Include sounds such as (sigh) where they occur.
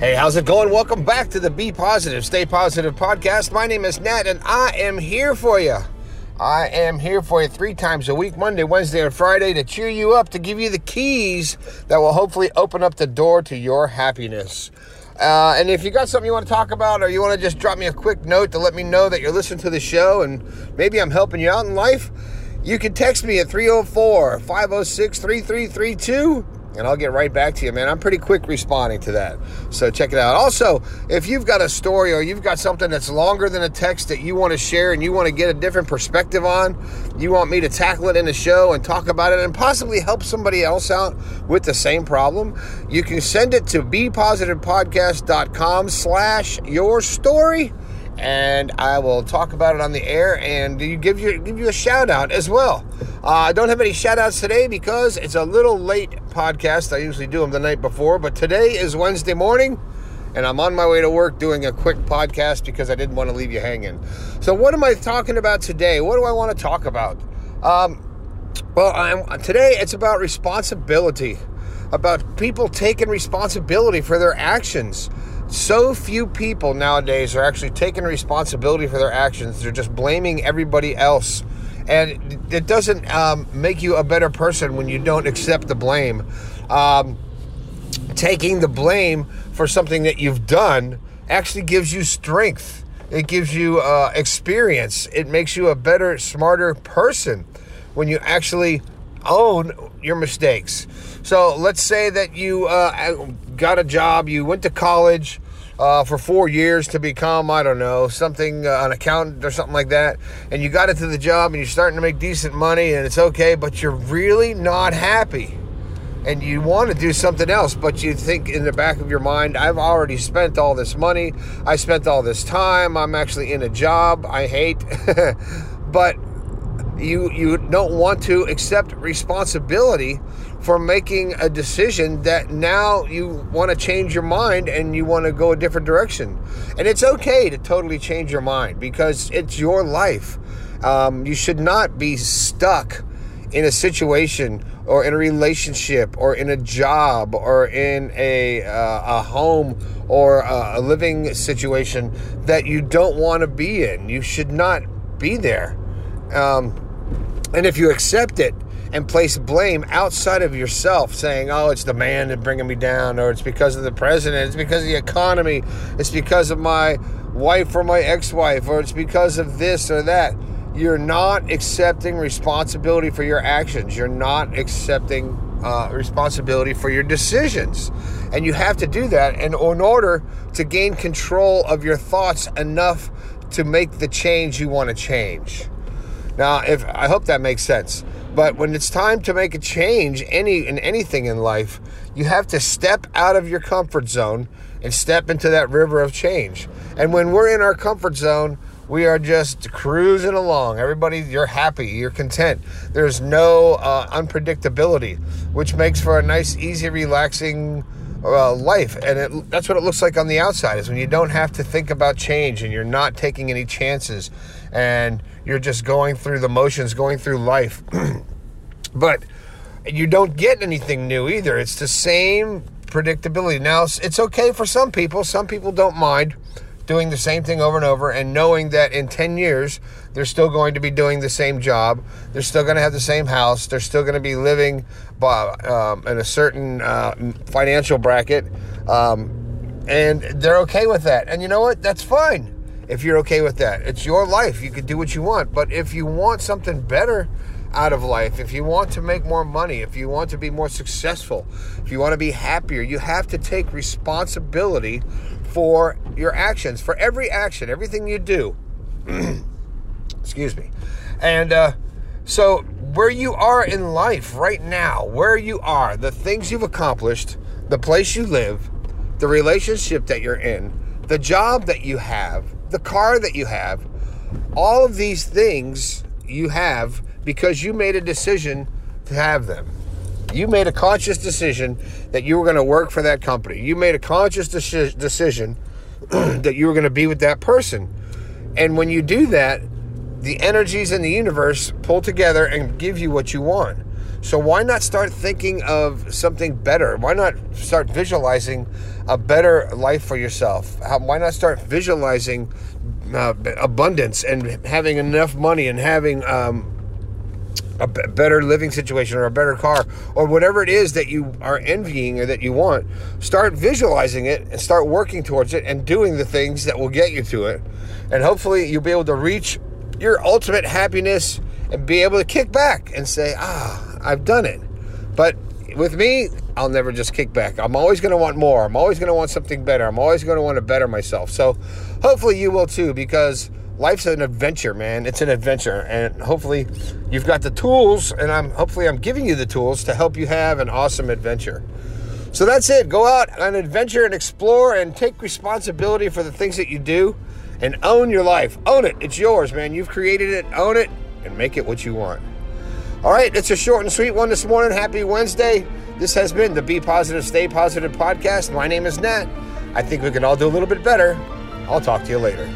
Hey, how's it going? Welcome back to the Be Positive, Stay Positive podcast. My name is Nat, and I am here for you. I am here for you three times a week Monday, Wednesday, and Friday to cheer you up, to give you the keys that will hopefully open up the door to your happiness. Uh, and if you got something you want to talk about, or you want to just drop me a quick note to let me know that you're listening to the show and maybe I'm helping you out in life, you can text me at 304 506 3332 and I'll get right back to you, man. I'm pretty quick responding to that. So check it out. Also, if you've got a story or you've got something that's longer than a text that you want to share and you want to get a different perspective on, you want me to tackle it in the show and talk about it and possibly help somebody else out with the same problem, you can send it to bepositivepodcast.com slash your story and I will talk about it on the air and give you give you a shout out as well. Uh, I don't have any shout outs today because it's a little late podcast. I usually do them the night before, but today is Wednesday morning and I'm on my way to work doing a quick podcast because I didn't want to leave you hanging. So, what am I talking about today? What do I want to talk about? Um, well, I'm, today it's about responsibility, about people taking responsibility for their actions so few people nowadays are actually taking responsibility for their actions. They're just blaming everybody else. And it doesn't um, make you a better person when you don't accept the blame. Um, taking the blame for something that you've done actually gives you strength, it gives you uh, experience, it makes you a better, smarter person when you actually own your mistakes. So let's say that you uh, got a job, you went to college, uh, for four years to become, I don't know, something, uh, an accountant or something like that, and you got into the job and you're starting to make decent money and it's okay, but you're really not happy. And you want to do something else, but you think in the back of your mind, I've already spent all this money. I spent all this time. I'm actually in a job I hate. (laughs) but you you don't want to accept responsibility for making a decision that now you want to change your mind and you want to go a different direction. And it's okay to totally change your mind because it's your life. Um, you should not be stuck in a situation or in a relationship or in a job or in a, uh, a home or a, a living situation that you don't want to be in. You should not be there. Um, and if you accept it, and place blame outside of yourself, saying, oh, it's the man that's bringing me down, or it's because of the president, it's because of the economy, it's because of my wife or my ex wife, or it's because of this or that. You're not accepting responsibility for your actions. You're not accepting uh, responsibility for your decisions. And you have to do that. And in order to gain control of your thoughts enough to make the change you want to change. Now, if I hope that makes sense. But when it's time to make a change any in anything in life, you have to step out of your comfort zone and step into that river of change. And when we're in our comfort zone, we are just cruising along. Everybody, you're happy, you're content. There's no uh, unpredictability, which makes for a nice, easy, relaxing uh, life. And it, that's what it looks like on the outside is when you don't have to think about change and you're not taking any chances and you're just going through the motions, going through life. (clears throat) but you don't get anything new either. It's the same predictability. Now, it's okay for some people. Some people don't mind doing the same thing over and over and knowing that in 10 years they're still going to be doing the same job they're still going to have the same house they're still going to be living um, in a certain uh, financial bracket um, and they're okay with that and you know what that's fine if you're okay with that. It's your life. You can do what you want. But if you want something better out of life, if you want to make more money, if you want to be more successful, if you want to be happier, you have to take responsibility for your actions, for every action, everything you do. (clears throat) Excuse me. And uh, so, where you are in life right now, where you are, the things you've accomplished, the place you live, the relationship that you're in, the job that you have, the car that you have, all of these things you have because you made a decision to have them. You made a conscious decision that you were going to work for that company. You made a conscious deci- decision (clears throat) that you were going to be with that person. And when you do that, the energies in the universe pull together and give you what you want. So why not start thinking of something better? Why not start visualizing a better life for yourself? How, why not start visualizing uh, abundance and having enough money and having um, a b- better living situation or a better car or whatever it is that you are envying or that you want? Start visualizing it and start working towards it and doing the things that will get you to it. And hopefully you'll be able to reach your ultimate happiness and be able to kick back and say, ah, I've done it. But with me, I'll never just kick back. I'm always going to want more. I'm always going to want something better. I'm always going to want to better myself. So hopefully you will too, because life's an adventure, man. It's an adventure. And hopefully you've got the tools and I'm hopefully I'm giving you the tools to help you have an awesome adventure. So that's it. Go out on an adventure and explore and take responsibility for the things that you do and own your life. Own it. It's yours, man. You've created it. Own it and make it what you want. All right, it's a short and sweet one this morning. Happy Wednesday. This has been the Be Positive, Stay Positive podcast. My name is Nat. I think we can all do a little bit better. I'll talk to you later.